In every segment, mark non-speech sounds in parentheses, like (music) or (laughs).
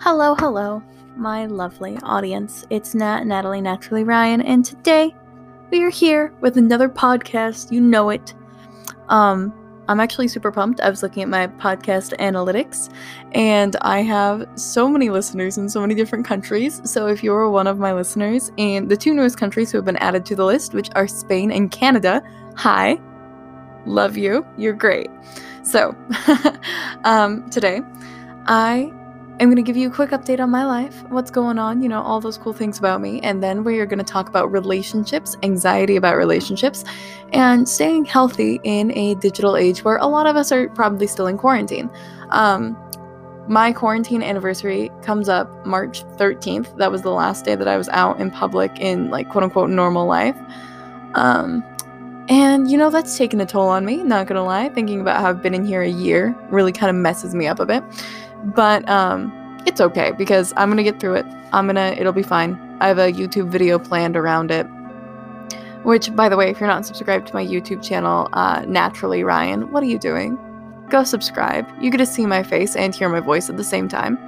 Hello, hello, my lovely audience. It's Nat, Natalie Naturally Ryan, and today we are here with another podcast. You know it. Um, I'm actually super pumped. I was looking at my podcast analytics, and I have so many listeners in so many different countries. So if you're one of my listeners in the two newest countries who have been added to the list, which are Spain and Canada, hi, love you. You're great. So (laughs) um, today, I I'm to give you a quick update on my life, what's going on, you know, all those cool things about me. And then we are to talk about relationships, anxiety about relationships, and staying healthy in a digital age where a lot of us are probably still in quarantine. Um, my quarantine anniversary comes up March 13th. That was the last day that I was out in public in like quote unquote normal life. Um, and you know, that's taken a toll on me, not gonna lie. Thinking about how I've been in here a year really kind of messes me up a bit. But um, it's okay because I'm gonna get through it. I'm gonna, it'll be fine. I have a YouTube video planned around it. Which, by the way, if you're not subscribed to my YouTube channel, uh, Naturally Ryan, what are you doing? Go subscribe. You get to see my face and hear my voice at the same time.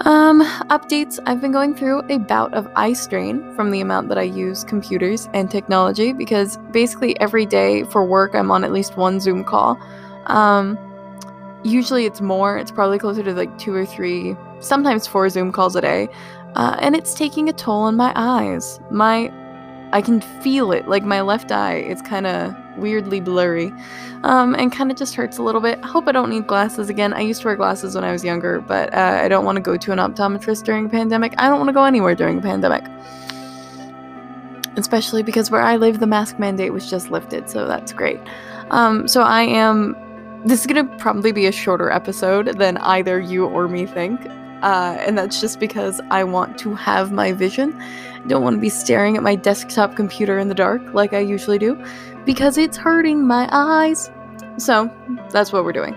Um, updates. I've been going through a bout of eye strain from the amount that I use computers and technology because basically every day for work I'm on at least one Zoom call. Um, usually it's more, it's probably closer to like two or three, sometimes four Zoom calls a day. Uh, and it's taking a toll on my eyes. My, I can feel it. Like my left eye is kind of weirdly blurry, um, and kind of just hurts a little bit. I hope I don't need glasses again. I used to wear glasses when I was younger, but uh, I don't want to go to an optometrist during a pandemic. I don't want to go anywhere during a pandemic, especially because where I live, the mask mandate was just lifted, so that's great. Um, so I am this is gonna probably be a shorter episode than either you or me think. Uh, and that's just because I want to have my vision. I don't want to be staring at my desktop computer in the dark like I usually do because it's hurting my eyes. So that's what we're doing.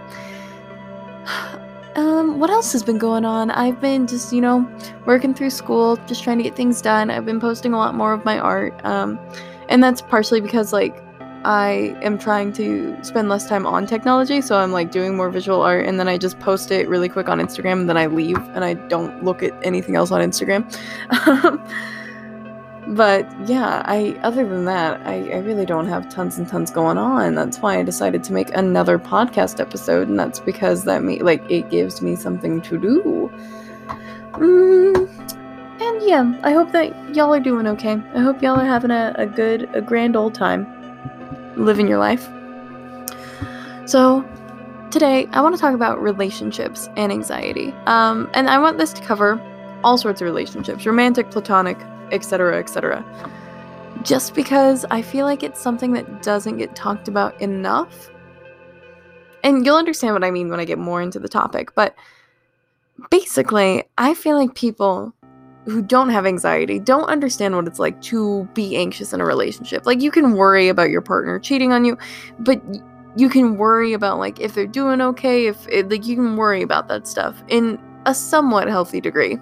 (sighs) Um, what else has been going on? I've been just, you know, working through school, just trying to get things done. I've been posting a lot more of my art. Um, and that's partially because, like, I am trying to spend less time on technology, so I'm like doing more visual art and then I just post it really quick on Instagram and then I leave and I don't look at anything else on Instagram. (laughs) but yeah, I other than that, I, I really don't have tons and tons going on. That's why I decided to make another podcast episode, and that's because that me like it gives me something to do. Mm, and yeah, I hope that y'all are doing okay. I hope y'all are having a, a good, a grand old time living your life. So, today I want to talk about relationships and anxiety. Um, and I want this to cover all sorts of relationships romantic, platonic, etc., etc. Just because I feel like it's something that doesn't get talked about enough. And you'll understand what I mean when I get more into the topic. But basically, I feel like people who don't have anxiety don't understand what it's like to be anxious in a relationship. Like you can worry about your partner cheating on you, but you can worry about like if they're doing okay, if it, like you can worry about that stuff in a somewhat healthy degree.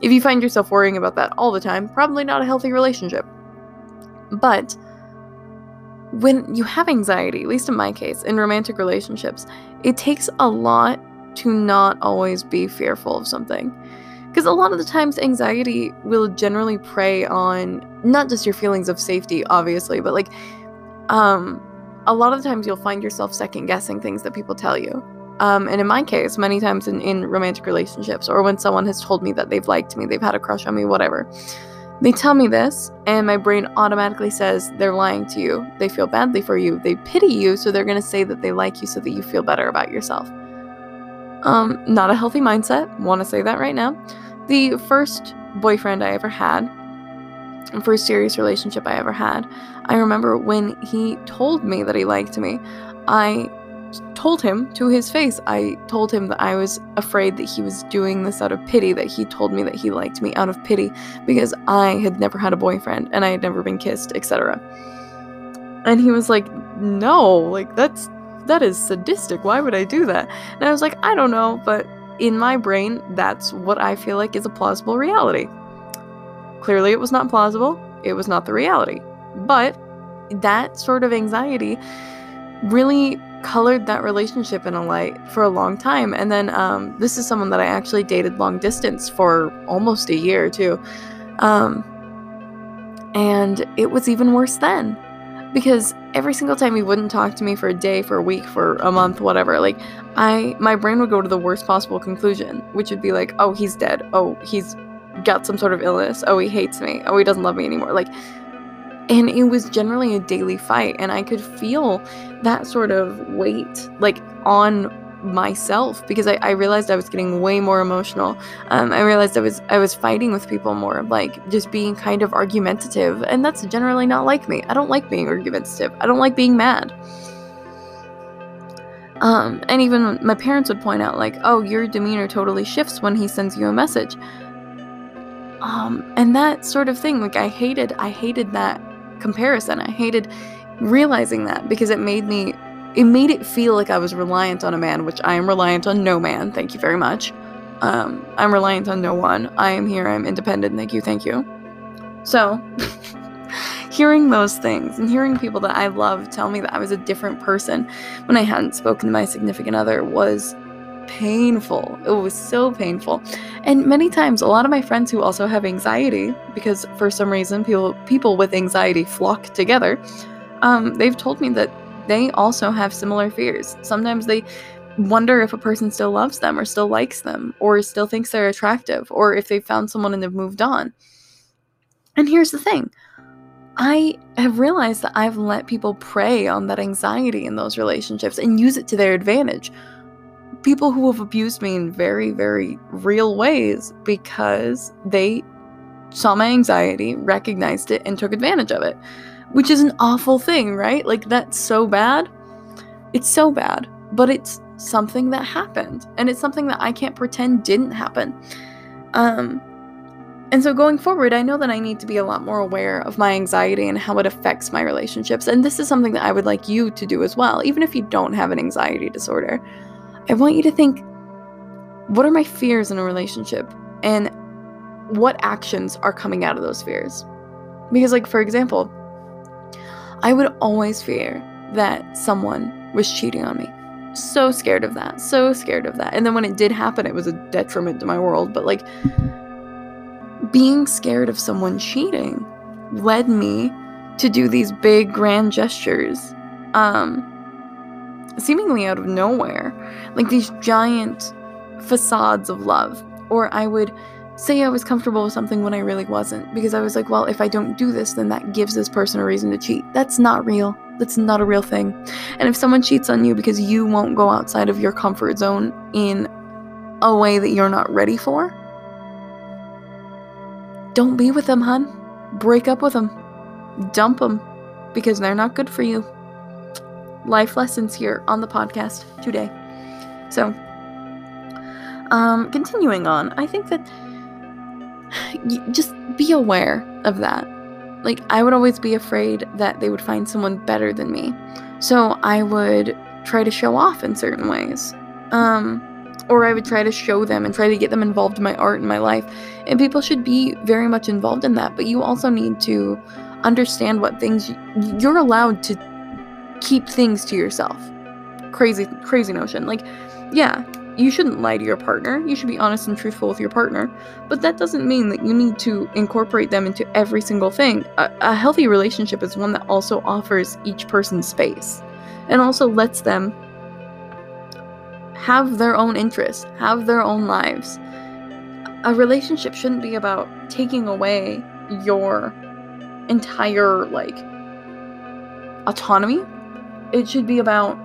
If you find yourself worrying about that all the time, probably not a healthy relationship. But when you have anxiety, at least in my case, in romantic relationships, it takes a lot to not always be fearful of something. Because a lot of the times, anxiety will generally prey on not just your feelings of safety, obviously, but like, um, a lot of the times you'll find yourself second guessing things that people tell you. Um, and in my case, many times in, in romantic relationships, or when someone has told me that they've liked me, they've had a crush on me, whatever, they tell me this, and my brain automatically says they're lying to you. They feel badly for you. They pity you, so they're going to say that they like you so that you feel better about yourself. Um, not a healthy mindset. Want to say that right now. The first boyfriend I ever had, first serious relationship I ever had, I remember when he told me that he liked me, I told him to his face. I told him that I was afraid that he was doing this out of pity, that he told me that he liked me out of pity because I had never had a boyfriend and I had never been kissed, etc. And he was like, "No, like that's that is sadistic. Why would I do that?" And I was like, "I don't know, but in my brain, that's what I feel like is a plausible reality." Clearly, it was not plausible. It was not the reality. But that sort of anxiety really colored that relationship in a light for a long time. And then um, this is someone that I actually dated long distance for almost a year too. Um, and it was even worse then because every single time he wouldn't talk to me for a day, for a week, for a month, whatever, like I my brain would go to the worst possible conclusion, which would be like, "Oh, he's dead. Oh, he's got some sort of illness. Oh, he hates me. Oh, he doesn't love me anymore." Like and it was generally a daily fight and I could feel that sort of weight like on myself because I, I realized I was getting way more emotional. Um, I realized I was I was fighting with people more, like just being kind of argumentative, and that's generally not like me. I don't like being argumentative. I don't like being mad. Um, and even my parents would point out, like, oh, your demeanor totally shifts when he sends you a message. Um, and that sort of thing, like, I hated, I hated that comparison. I hated realizing that because it made me it made it feel like I was reliant on a man, which I am reliant on no man. Thank you very much. Um, I'm reliant on no one. I am here. I'm independent. Thank you. Thank you. So, (laughs) hearing those things and hearing people that I love tell me that I was a different person when I hadn't spoken to my significant other was painful. It was so painful. And many times a lot of my friends who also have anxiety because for some reason people people with anxiety flock together, um, they've told me that they also have similar fears. Sometimes they wonder if a person still loves them or still likes them or still thinks they're attractive or if they've found someone and they've moved on. And here's the thing I have realized that I've let people prey on that anxiety in those relationships and use it to their advantage. People who have abused me in very, very real ways because they saw my anxiety, recognized it, and took advantage of it which is an awful thing, right? Like, that's so bad. It's so bad, but it's something that happened, and it's something that I can't pretend didn't happen. Um, and so going forward, I know that I need to be a lot more aware of my anxiety and how it affects my relationships. And this is something that I would like you to do as well, even if you don't have an anxiety disorder. I want you to think what are my fears in a relationship? And what actions are coming out of those fears? Because, like, for example, I would always fear that someone was cheating on me. So scared of that. So scared of that. And then when it did happen, it was a detriment to my world. But like being scared of someone cheating led me to do these big grand gestures. Um seemingly out of nowhere. Like these giant facades of love. Or I would say I was comfortable with something when I really wasn't because I was like, well, if I don't do this, then that gives this person a reason to cheat. That's not real. That's not a real thing. And if someone cheats on you because you won't go outside of your comfort zone in a way that you're not ready for, don't be with them, hun. Break up with them. Dump them because they're not good for you. Life lessons here on the podcast today. So, um, continuing on, I think that just be aware of that. Like, I would always be afraid that they would find someone better than me. So I would try to show off in certain ways. Um, or I would try to show them and try to get them involved in my art and my life. And people should be very much involved in that. But you also need to understand what things you're allowed to keep things to yourself. Crazy, crazy notion. Like, yeah, you shouldn't lie to your partner. You should be honest and truthful with your partner. But that doesn't mean that you need to incorporate them into every single thing. A, a, healthy relationship is one that also offers each person space and also lets them have their own interests, have their own lives. A relationship shouldn't be about taking away your entire, like, autonomy. It should be about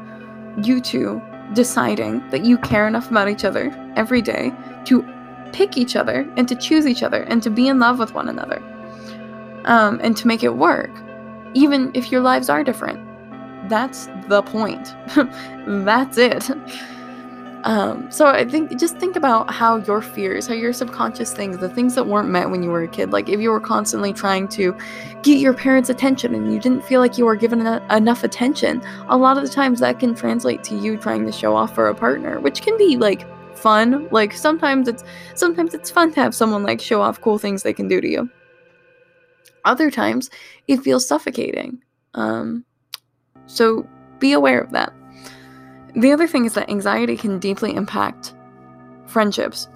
you two deciding that you care enough about each other every day to pick each other and to choose each other and to be in love with one another um, and to make it work, even if your lives are different. That's the point. (laughs) That's it. Um, so I think just think about how your fears, how your subconscious things, the things that weren't met when you were a kid, like if you were constantly trying to get your parents' attention and you didn't feel like you were given enough attention, a lot of the times that can translate to you trying to show off for a partner, which can be like fun. Like sometimes it's sometimes it's fun to have someone like show off cool things they can do to you. Other times it feels suffocating. Um, so be aware of that. The other thing is that anxiety can deeply impact friendships.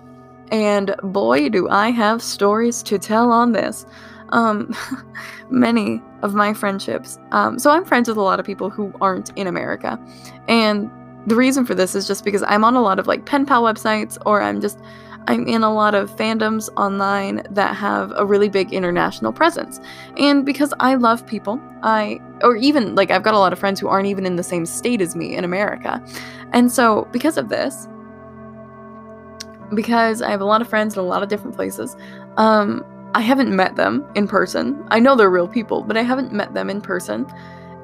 And boy, do I have stories to tell on this. Um, (laughs) many of my friendships. Um, so I'm friends with a lot of people who aren't in America. And the reason for this is just because I'm on a lot of like pen pal websites or I'm just I'm in a lot of fandoms online that have a really big international presence. And because I love people, I or even like I've got a lot of friends who aren't even in the same state as me in America. And so because of this, because I have a lot of friends in a lot of different places, um, I haven't met them in person. I know they're real people, but I haven't met them in person.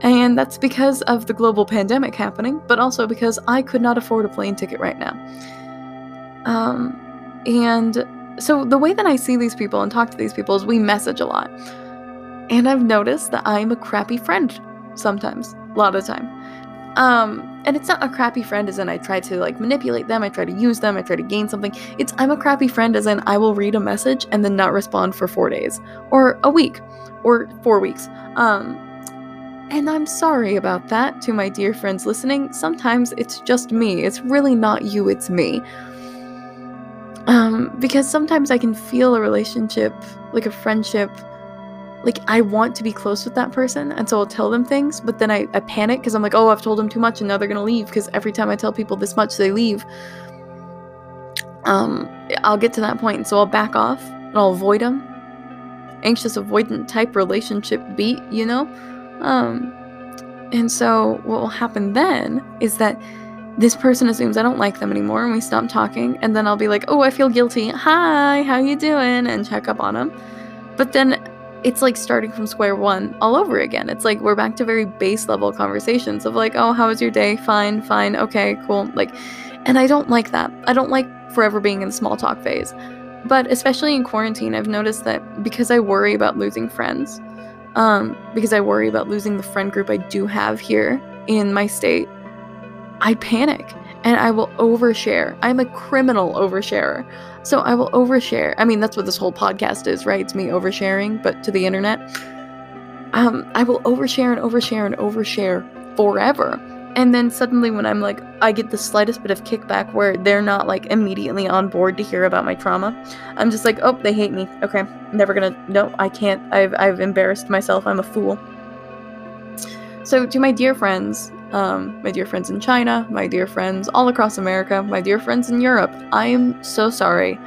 And that's because of the global pandemic happening, but also because I could not afford a plane ticket right now. Um, and so the way that I see these people and talk to these people is we message a lot. And I've noticed that I'm a crappy friend sometimes, a lot of the time. Um, and it's not a crappy friend as in I try to like manipulate them, I try to use them, I try to gain something. It's I'm a crappy friend as in I will read a message and then not respond for four days or a week or four weeks. Um, and I'm sorry about that to my dear friends listening. Sometimes it's just me. It's really not you, it's me. Um, because sometimes I can feel a relationship, like a friendship, like I want to be close with that person, and so I'll tell them things, but then I, I panic because I'm like, oh, I've told them too much, and now they're gonna leave. Because every time I tell people this much, they leave. Um, I'll get to that point, so I'll back off and I'll avoid them. Anxious avoidant type relationship beat, you know. Um, and so what will happen then is that this person assumes I don't like them anymore and we stop talking and then I'll be like, "Oh, I feel guilty. Hi, how you doing?" and check up on them. But then it's like starting from square one all over again. It's like we're back to very base level conversations of like, "Oh, how was your day? Fine, fine. Okay, cool." Like and I don't like that. I don't like forever being in small talk phase. But especially in quarantine, I've noticed that because I worry about losing friends, um, because I worry about losing the friend group I do have here in my state, I panic and I will overshare. I'm a criminal oversharer. So I will overshare. I mean, that's what this whole podcast is, right? It's me oversharing, but to the internet. Um, I will overshare and overshare and overshare forever. And then suddenly, when I'm like, I get the slightest bit of kickback where they're not like immediately on board to hear about my trauma, I'm just like, oh, they hate me. Okay, never gonna. No, I can't. I've I've embarrassed myself. I'm a fool. So, to my dear friends, um, my dear friends in China, my dear friends all across America, my dear friends in Europe. I am so sorry.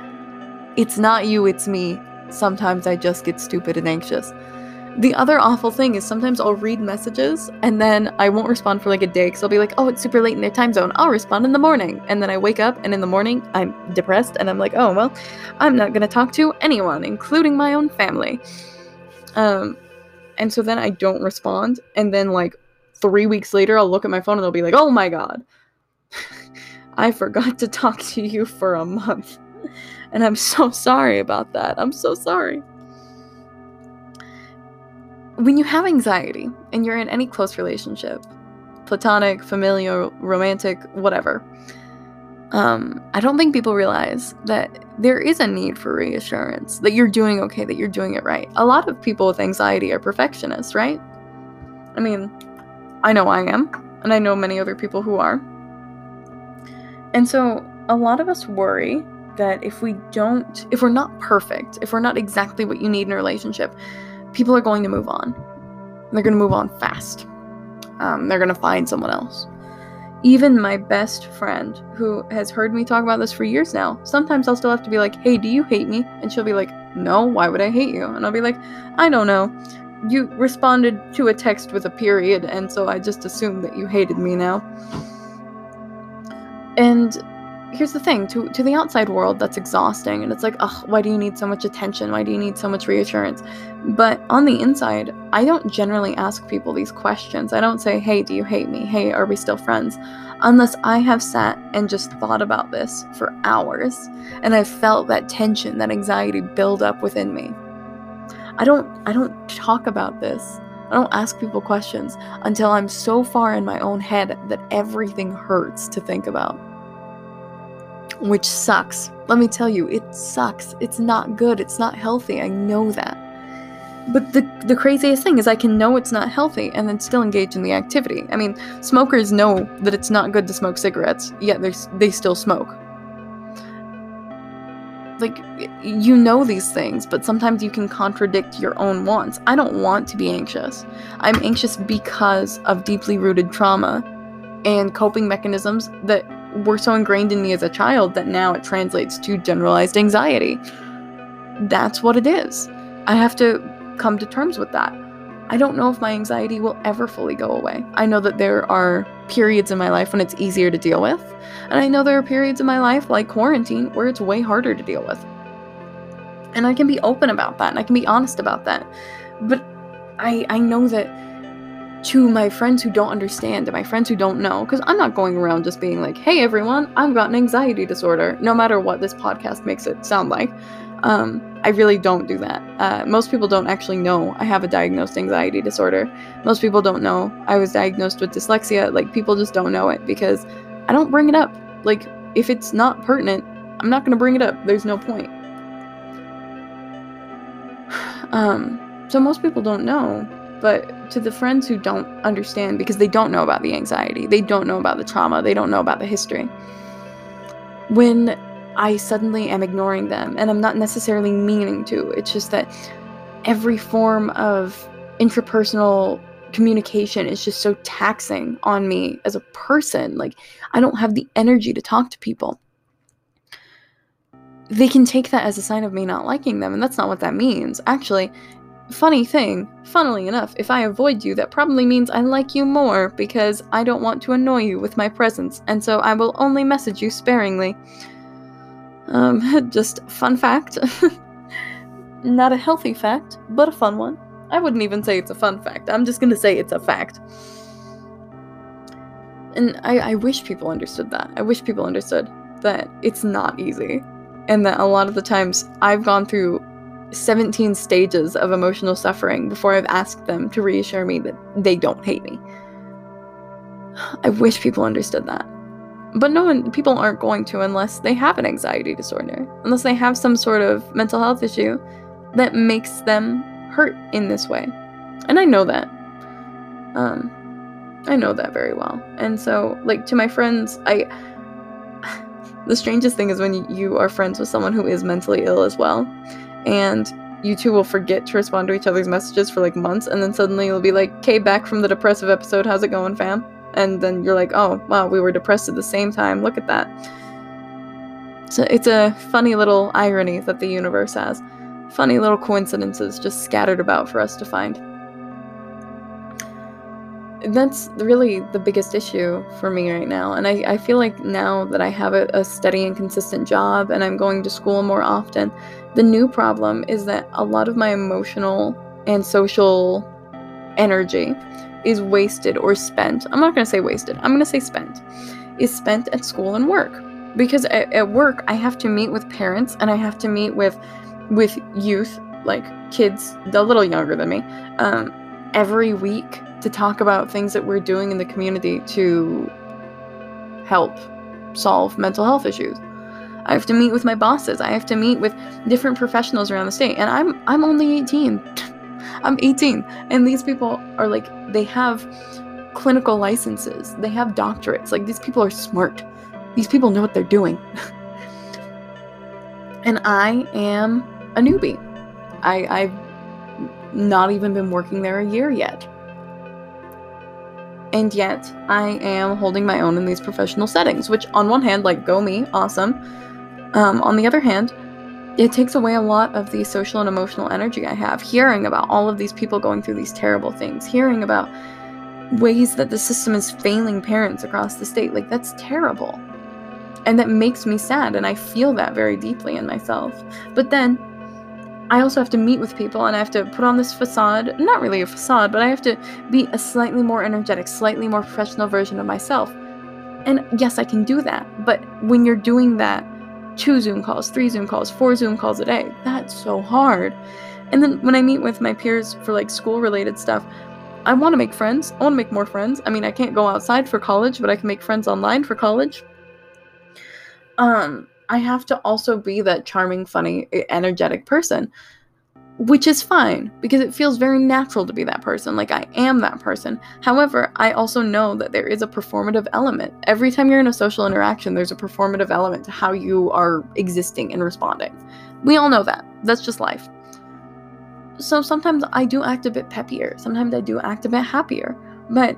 It's not you, it's me. Sometimes I just get stupid and anxious. The other awful thing is sometimes I'll read messages and then I won't respond for like a day because I'll be like, oh, it's super late in their time zone. I'll respond in the morning. And then I wake up and in the morning I'm depressed and I'm like, oh, well, I'm not going to talk to anyone, including my own family. Um, and so then I don't respond. And then, like, three weeks later, I'll look at my phone and they'll be like, oh my god, (laughs) I forgot to talk to you for a month. (laughs) And I'm so sorry about that. I'm so sorry. When you have anxiety and you're in any close relationship, platonic, familial, romantic, whatever, um, I don't think people realize that there is a need for reassurance, that you're doing okay, that you're doing it right. A lot of people with anxiety are perfectionists, right? I mean, I know I am, and I know many other people who are. And so a lot of us worry that if we don't, if we're not perfect, if we're not exactly what you need in a relationship, people are going to move on. They're going to move on fast. Um, they're going to find someone else. Even my best friend, who has heard me talk about this for years now, sometimes I'll still have to be like, hey, do you hate me? And she'll be like, no, why would I hate you? And I'll be like, I don't know you responded to a text with a period, and so I just assumed that you hated me now. And here's the thing to, to the outside world, that's exhausting, and it's like, ugh, why do you need so much attention? Why do you need so much reassurance? But on the inside, I don't generally ask people these questions. I don't say, hey, do you hate me? Hey, are we still friends? Unless I have sat and just thought about this for hours, and I've felt that tension, that anxiety build up within me. I don't I don't talk about this. I don't ask people questions until I'm so far in my own head that everything hurts to think about. Which sucks. Let me tell you, it sucks. It's not good. It's not healthy. I know that. But the the craziest thing is I can know it's not healthy and then still engage in the activity. I mean, smokers know that it's not good to smoke cigarettes, yet they they still smoke. Like you know these things, but sometimes you can contradict your own wants. I don't want to be anxious. I'm anxious because of deeply rooted trauma and coping mechanisms that were so ingrained in me as a child that now it translates to generalized anxiety. That's what it is. I have to come to terms with that. I don't know if my anxiety will ever fully go away. I know that there are periods in my life when it's easier to deal with, and I know there are periods in my life, like quarantine, where it's way harder to deal with. And I can be open about that, and I can be honest about that. But I, I know that to my friends who don't understand and my friends who don't know, because I'm not going around just being like, hey everyone, I've got an anxiety disorder, no matter what this podcast makes it sound like. Um, I really don't do that. Uh, most people don't actually know I have a diagnosed anxiety disorder. Most people don't know I was diagnosed with dyslexia. Like, people just don't know it because I don't bring it up. Like, if it's not pertinent, I'm not going to bring it up. There's no point. (sighs) um, so, most people don't know. But to the friends who don't understand because they don't know about the anxiety, they don't know about the trauma, they don't know about the history. When I suddenly am ignoring them, and I'm not necessarily meaning to. It's just that every form of intrapersonal communication is just so taxing on me as a person. Like, I don't have the energy to talk to people. They can take that as a sign of me not liking them, and that's not what that means. Actually, funny thing, funnily enough, if I avoid you, that probably means I like you more because I don't want to annoy you with my presence, and so I will only message you sparingly. Um, (laughs) just fun fact. (laughs) Not a healthy fact, but a fun one. I wouldn't even say it's a fun fact. I'm just gonna say it's a fact. And I, I wish people understood that. I wish people understood that it's not easy. And that a lot of the times I've gone through 17 stages of emotional suffering before I've asked them to reassure me that they don't hate me. (sighs) I wish people understood that. But no one, people aren't going to unless they have an anxiety disorder, unless they have some sort of mental health issue that makes them hurt in this way. And I know that. Um, I know that very well. And so, like, to my friends, I. (sighs) the strangest thing is when you are friends with someone who is mentally ill as well, and you two will forget to respond to each other's messages for like months, and then suddenly you'll be like, "Okay, back from the depressive episode. How's it going, fam?" And then you're like, oh, wow, we were depressed at the same time. Look at that. So it's a funny little irony that the universe has. Funny little coincidences just scattered about for us to find. That's really the biggest issue for me right now. And I, I feel like now that I have a, a steady and consistent job and I'm going to school more often, the new problem is that a lot of my emotional and social energy is wasted or spent. I'm not going to say wasted, I'm going to say spent. Is spent at school and work. Because at, at work, I have to meet with parents and I have to meet with with youth, like kids a little younger than me, um, every week to talk about things that we're doing in the community to help solve mental health issues. I have to meet with my bosses. I have to meet with different professionals around the state, and I'm I'm only 18. (laughs) I'm 18. And these people are like, they have clinical licenses, they have doctorates. Like, these people are smart. These people know what they're doing. (laughs) and I am a newbie. I, I've not even been working there a year yet. And yet, I am holding my own in these professional settings, which, on one hand, like, go me, awesome. Um, on the other hand, it takes away a lot of the social and emotional energy I have hearing about all of these people going through these terrible things, hearing about ways that the system is failing parents across the state. Like, that's terrible. And that makes me sad, and I feel that very deeply in myself. But then, I also have to meet with people and I have to put on this facade. Not really a facade, but I have to be a slightly more energetic, slightly more professional version of myself. And yes, I can do that. But when you're doing that two Zoom calls, three Zoom calls, four Zoom calls a day. That's so hard. And then when I meet with my peers for like school related stuff, I want to make friends. I want to make more friends. I mean, I can't go outside for college, but I can make friends online for college. Um, I have to also be that charming, funny, energetic person. Which is fine because it feels very natural to be that person. Like I am that person. However, I also know that there is a performative element. Every time you're in a social interaction, there's a performative element to how you are existing and responding. We all know that. That's just life. So sometimes I do act a bit peppier. Sometimes I do act a bit happier. But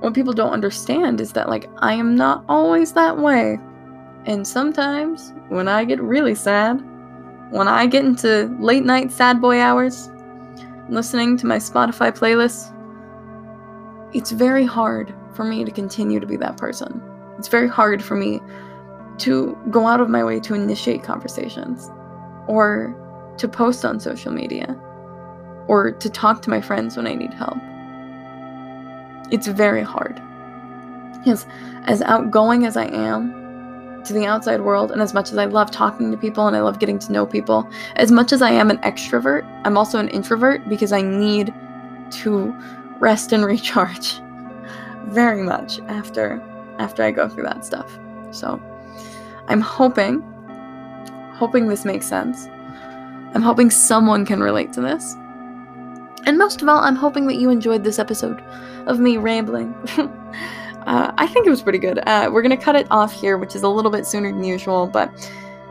what people don't understand is that, like, I am not always that way. And sometimes when I get really sad, when I get into late night sad boy hours, listening to my Spotify playlist, it's very hard for me to continue to be that person. It's very hard for me to go out of my way to initiate conversations or to post on social media or to talk to my friends when I need help. It's very hard. Because as outgoing as I am, to the outside world, and as much as I love talking to people and I love getting to know people, as much as I am an extrovert, I'm also an introvert because I need to rest and (laughs) recharge very much after after I go through that stuff. So, I'm hoping hoping this makes sense. I'm hoping someone can relate to this. And most of all, I'm hoping that you enjoyed this episode of me rambling. (laughs) Uh, I think it was pretty good. Uh, we're going to cut it off here, which is a little bit sooner than usual, but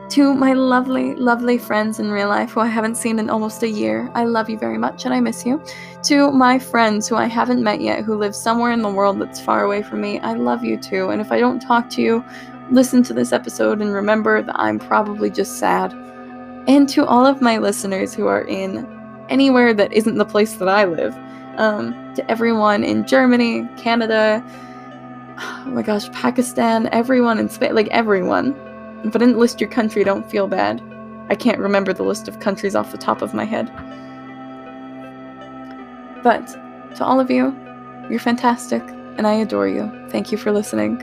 to my lovely, lovely friends in real life who I haven't seen in almost a year, I love you very much and I miss you. To my friends who I haven't met yet, who live somewhere in the world that's far away from me, I love you too. And if I don't talk to you, listen to this episode and remember that I'm probably just sad. And to all of my listeners who are in anywhere that isn't the place that I live, um, to everyone in Germany, Canada, (sighs) oh my gosh, Pakistan, everyone in Spain, like everyone. If I didn't list your country, don't feel bad. I can't remember the list of countries off the top of my head. But to all of you, you're fantastic, and I adore you. Thank you for listening.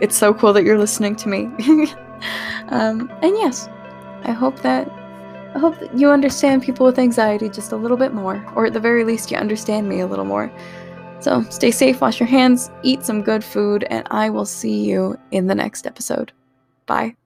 It's so cool that you're listening to me. (laughs) um, and yes, I hope that I hope that you understand people with anxiety just a little bit more, or at the very least, you understand me a little more. So stay safe, wash your hands, eat some good food, and I will see you in the next episode. Bye.